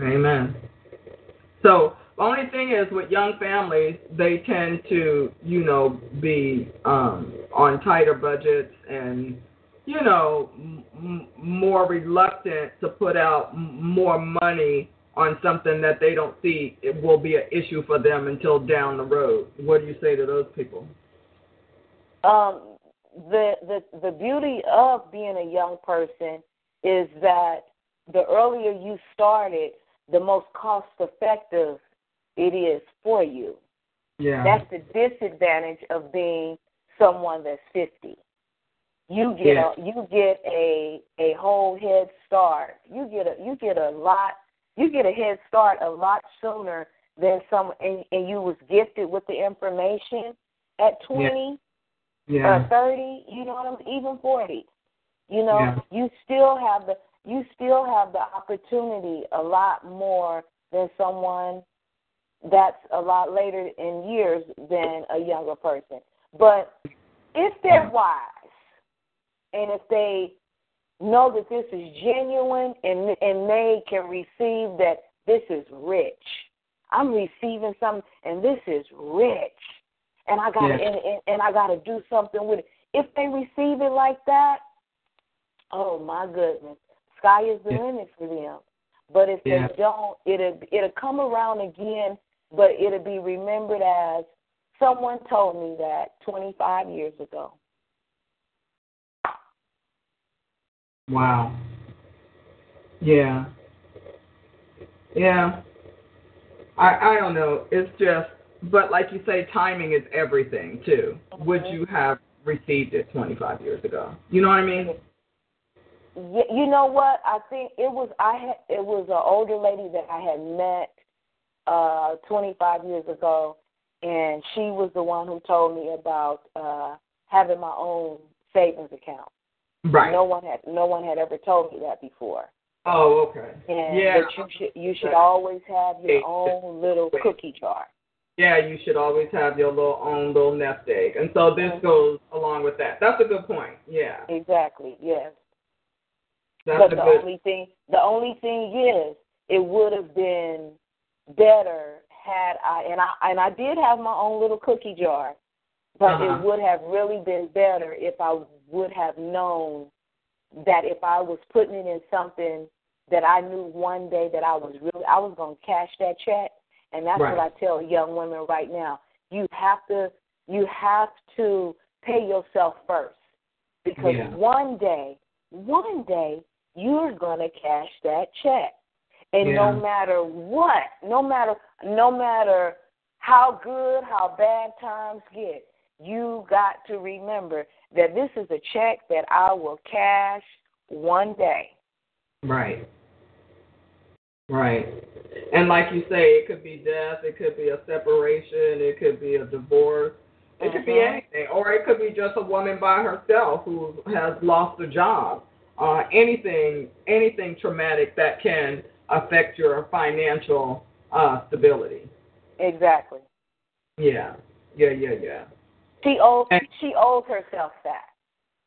Amen. So only thing is with young families, they tend to, you know, be um, on tighter budgets and, you know, m- more reluctant to put out m- more money on something that they don't see it will be an issue for them until down the road. What do you say to those people? Um, the the the beauty of being a young person is that the earlier you started, the most cost effective it is for you. Yeah. That's the disadvantage of being someone that's fifty. You get Yeah. a you get a a whole head start. You get a you get a lot you get a head start a lot sooner than some and, and you was gifted with the information at twenty yeah. or thirty, you know what I'm even forty. You know, Yeah. you still have the you still have the opportunity a lot more than someone that's a lot later in years than a younger person. But if they're wise and if they know that this is genuine and and they can receive that this is rich. I'm receiving something and this is rich. And I got to Yeah. and, and, and I got to do something with it. If they receive it like that, oh my goodness, sky is the Yeah. limit for them. But if Yeah. they don't, it'll it'll come around again, but it'll be remembered as someone told me that 25 years ago. Wow. Yeah. Yeah. I I don't know. It's just but like you say, timing is everything too. Would Mhm. you have received it twenty five years ago? You know what I mean? Y- You know what? I think it was I had it was an older lady that I had met uh 25 years ago, and she was the one who told me about uh having my own savings account. Right. No one had no one had ever told me that before. Oh, okay. And yeah. that you should you should always have your own little wait. cookie jar. Yeah, you should always have your little own little nest egg. And so this Mhm. goes along with that. That's a good point. Yeah. Exactly. Yes. That's but the good only thing the only thing is it would have been better had I and I and I did have my own little cookie jar, but Uh-huh. it would have really been better if I would have known that if I was putting it in something that I knew one day that I was really I was going to cash that check, and that's Right. what I tell young women right now. You have to you have to pay yourself first because Yeah. one day, one day you're going to cash that check. And Yeah. no matter what, no matter no matter how good, how bad times get, you got to remember that this is a check that I will cash one day. Right. Right. And like you say, it could be death, it could be a separation, it could be a divorce, it could be Mhm. anything, or it could be just a woman by herself who has lost a job. Uh, anything, anything traumatic that can affect your financial uh, stability. Exactly. Yeah. Yeah. Yeah. Yeah. She owes And- she owes herself that.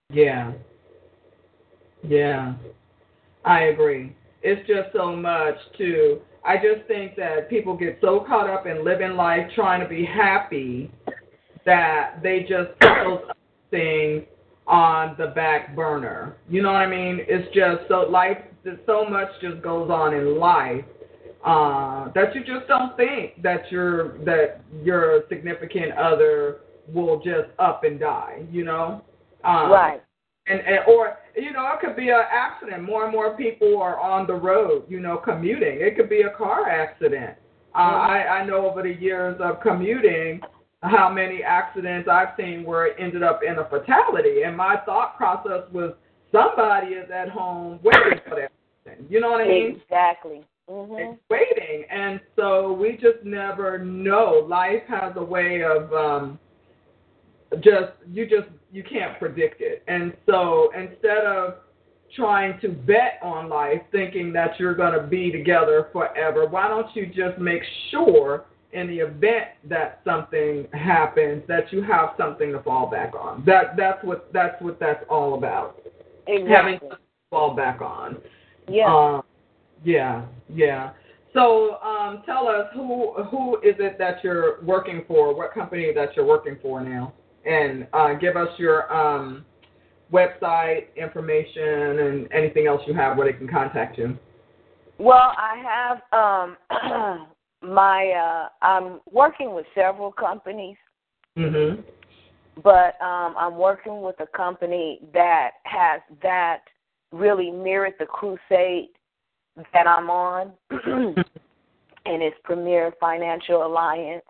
Yeah. Yeah. I agree. It's just so much to I just think that people get so caught up in living life trying to be happy that they just put those things on the back burner. You know what I mean? It's just so life there's so much just goes on in life uh that you just don't think that your that your significant other will just up and die. You know. Um, right. And, and or you know it could be an accident. More and more people are on the road. You know, commuting. It could be a car accident. Uh, mm-hmm. I I know over the years of commuting how many accidents I've seen where it ended up in a fatality. And my thought process was somebody is at home waiting for that person. You know what I mean? Exactly. Mm-hmm. It's waiting. And so we just never know. Life has a way of um just you just you can't predict it. And so instead of trying to bet on life thinking that you're going to be together forever, why don't you just make sure in the event that something happens that you have something to fall back on. That that's what that's what that's all about. Exactly. Having to fall back on. Yeah. Um, yeah. Yeah. So um, tell us who who is it that you're working for? What company that you're working for now? And uh, give us your um, website information and anything else you have where they can contact you. Well, I have um, my uh I'm working with several companies. Mhm. But um I'm working with a company that has that really mirrored the crusade that I'm on. and it's Premier Financial Alliance.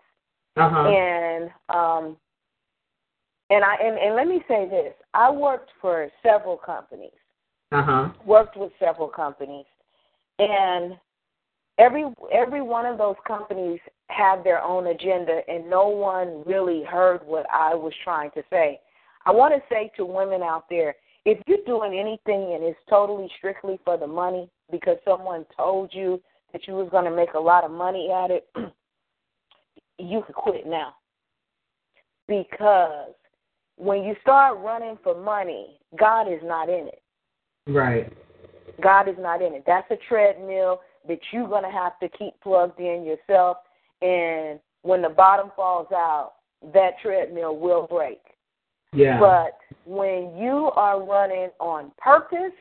Uh-huh. And um and I and, and let me say this. I worked for several companies. Uh-huh. Worked with several companies. And every every one of those companies had their own agenda and no one really heard what I was trying to say. I want to say to women out there, if you're doing anything and it's totally strictly for the money because someone told you that you was going to make a lot of money at it, you could quit now. Because when you start running for money, God is not in it. Right. God is not in it. That's a treadmill that you're going to have to keep plugged in yourself. And when the bottom falls out, that treadmill will break. Yeah. But when you are running on purpose,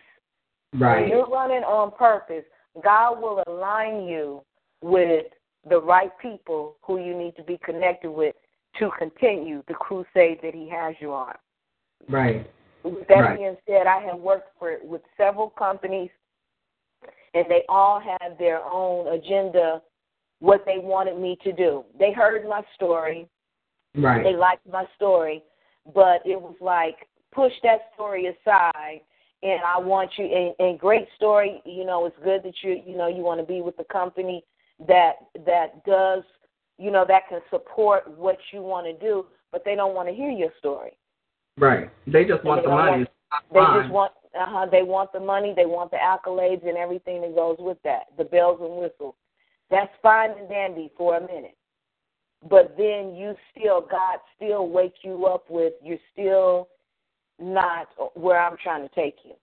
right. when you're running on purpose, God will align you with the right people who you need to be connected with to continue the crusade that He has you on. Right. With that right. being said, I have worked for with several companies and they all had their own agenda, what they wanted me to do. They heard my story. Right. They liked my story, but it was like push that story aside and I want you and, and great story, you know, it's good that you you know you want to be with the company that that does you know that can support what you want to do, but they don't want to hear your story. Right. They just want the money. Want, they just want uh-huh, they want the money, they want the accolades and everything that goes with that, the bells and whistles. That's fine and dandy for a minute. But then you still, God still wakes you up with, you're still not where I'm trying to take you.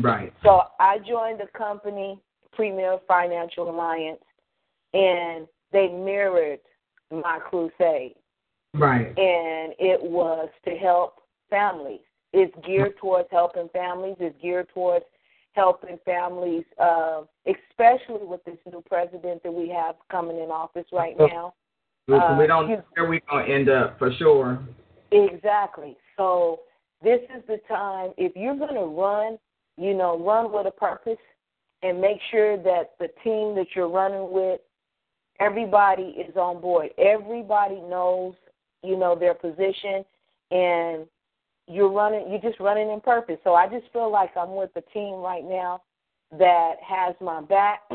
Right. So I joined the company, Premier Financial Alliance, and they mirrored my crusade. Right. And it was to help families. It's geared towards helping families. It's geared towards helping families, uh, especially with this new president that we have coming in office right now. Uh, we don't know where we're going to end up for sure. Exactly. So this is the time. If you're going to run, you know, run with a purpose and make sure that the team that you're running with, everybody is on board. Everybody knows, you know, their position and you're running you're just running in purpose. So I just feel like I'm with a team right now that has my back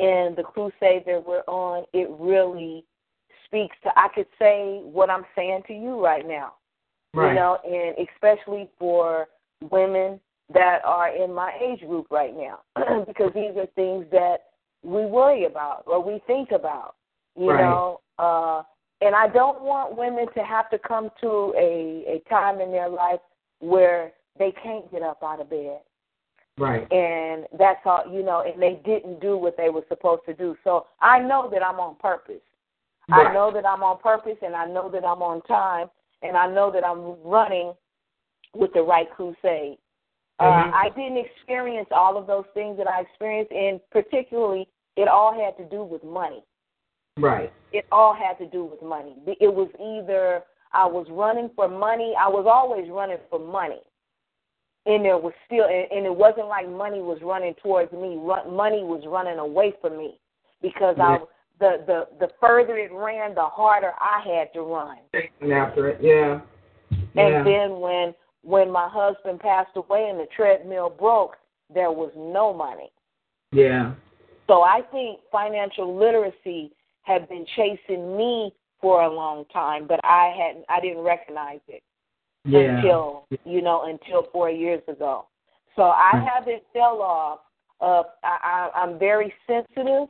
and the crusade that we're on, it really speaks to I could say what I'm saying to you right now. Right. You know, and especially for women that are in my age group right now. because these are things that we worry about or we think about. You right. know, uh and I don't want women to have to come to a a time in their life where they can't get up out of bed. Right. And that's all, you know, and they didn't do what they were supposed to do. So I know that I'm on purpose. Right. I know that I'm on purpose and I know that I'm on time and I know that I'm running with the right crusade. Mm-hmm. Uh, I didn't experience all of those things that I experienced, and particularly, it all had to do with money. Right. It all had to do with money. It was either I was running for money. I was always running for money, and there was still, and it wasn't like money was running towards me. Money was running away from me because yeah. I the the the further it ran, the harder I had to run. And After it, yeah. And then when when my husband passed away and the treadmill broke, there was no money. Yeah. So I think financial literacy had been chasing me for a long time, but I hadn't I didn't recognize it yeah. until you know until four years ago. So I mm. haven't fell off. Uh, I, I, I'm very sensitive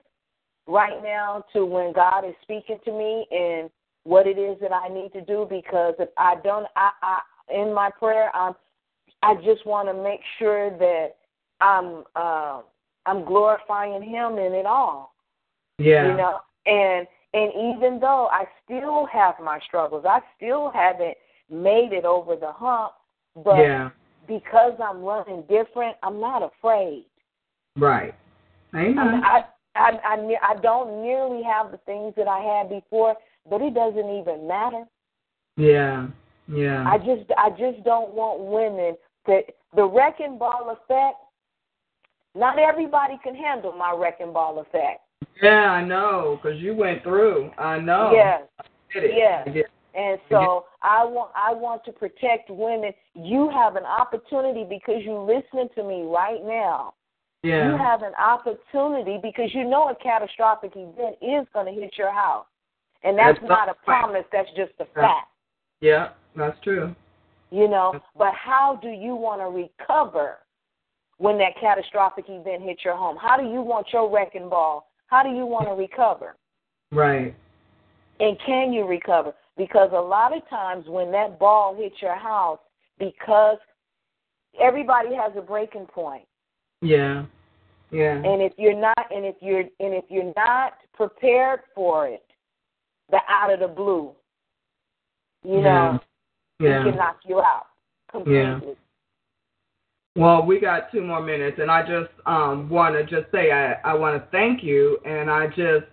right now to when God is speaking to me and what it is that I need to do because if I don't, I, I in my prayer, I'm, I just want to make sure that I'm uh, I'm glorifying Him in it all. Yeah. You know, and and even though I still have my struggles, I still haven't made it over the hump. But yeah. because I'm running different, I'm not afraid. Right. Amen. I, I I I don't nearly have the things that I had before, but it doesn't even matter. Yeah. Yeah. I just I just don't want women to the wrecking ball effect. Not everybody can handle my wrecking ball effect. Yeah, I know, because you went through. I know. Yes. Yes. yes. And so I want I want to protect women. You have an opportunity because you're listening to me right now. Yeah. You have an opportunity because you know a catastrophic event is going to hit your house. And that's, that's not a promise, that's just a fact. Yeah, that's true. You know, but how do you want to recover when that catastrophic event hits your home? How do you want your wrecking ball how do you want to recover? Right. And can you recover? Because a lot of times when that ball hits your house, because everybody has a breaking point. Yeah. Yeah. And if you're not and if you're and if you're not prepared for it, the out of the blue, you yeah. know, yeah. it can knock you out completely. Yeah. Well, we got two more minutes, and I just um, want to just say I, I want to thank you, and I just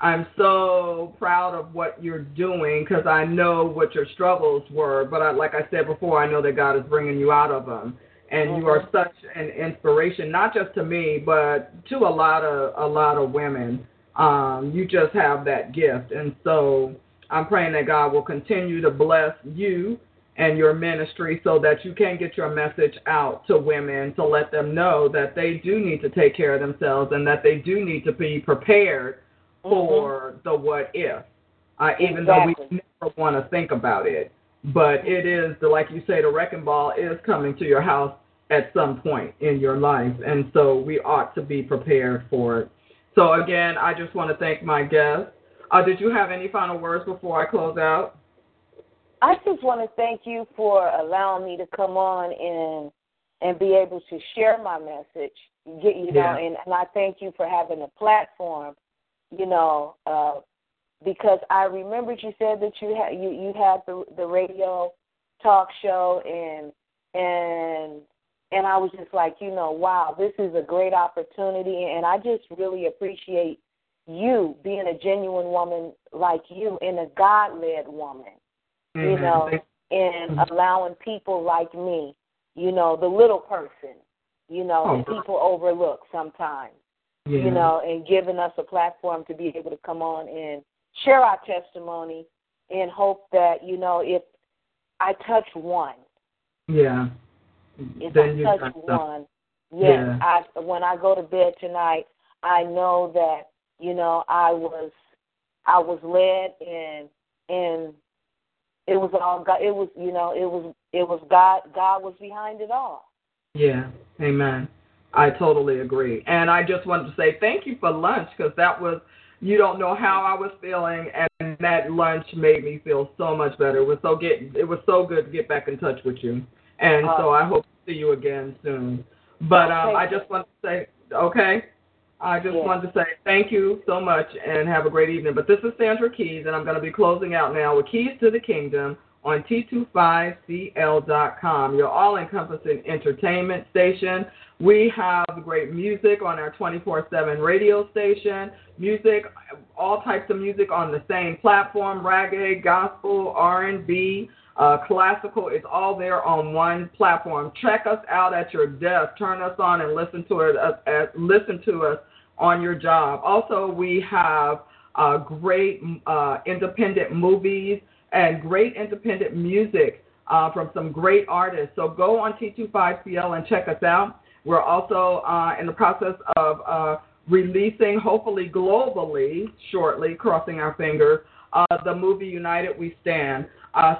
I'm so proud of what you're doing because I know what your struggles were, but I, like I said before, I know that God is bringing you out of them, and mm-hmm. you are such an inspiration, not just to me, but to a lot of a lot of women. Um, you just have that gift, and so I'm praying that God will continue to bless you and your ministry so that you can get your message out to women to let them know that they do need to take care of themselves and that they do need to be prepared mm-hmm. for the what if, uh, even exactly. though we never want to think about it. But it is, the, like you say, the wrecking ball is coming to your house at some point in your life, and so we ought to be prepared for it. So again, I just want to thank my guests. Uh, did you have any final words before I close out? I just want to thank you for allowing me to come on and and be able to share my message. Get you know, yeah. and, and I thank you for having a platform. You know, uh, because I remembered you said that you had you you had the the radio talk show and and and I was just like, you know, wow, this is a great opportunity, and I just really appreciate you being a genuine woman like you and a God led woman you know, and allowing people like me, you know, the little person, you know, oh, people overlook sometimes, yeah. you know, and giving us a platform to be able to come on and share our testimony and hope that, you know, if I touch one. Yeah. If then I touch one, yes, yeah. I when I go to bed tonight, I know that, you know, I was I was led and and it was all God. It was you know it was it was God. God was behind it all. Yeah, Amen. I totally agree, and I just wanted to say thank you for lunch because that was you don't know how I was feeling, and that lunch made me feel so much better. It was so get it was so good to get back in touch with you, and uh, so I hope to see you again soon. But um, I just want to say okay. I just yeah. wanted to say thank you so much and have a great evening. But this is Sandra Keyes, and I'm going to be closing out now with Keyes to the Kingdom on T25CL.com, your all encompassing entertainment station We have great music on our 24 7 radio station, music, all types of music on the same platform reggae, gospel, R&B. Uh, classical It's all there on one platform. Check us out at your desk. Turn us on and listen to it. Uh, uh, listen to us on your job. Also, we have uh, great uh, independent movies and great independent music uh, from some great artists. So go on T25CL and check us out. We're also uh, in the process of uh, releasing, hopefully globally, shortly, crossing our fingers, uh, the movie United We Stand.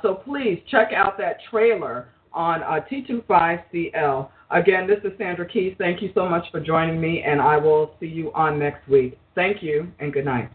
So please check out that trailer on uh, T25CL. Again, this is Sandra Keyes. Thank you so much for joining me, and I will see you on next week. Thank you, and good night.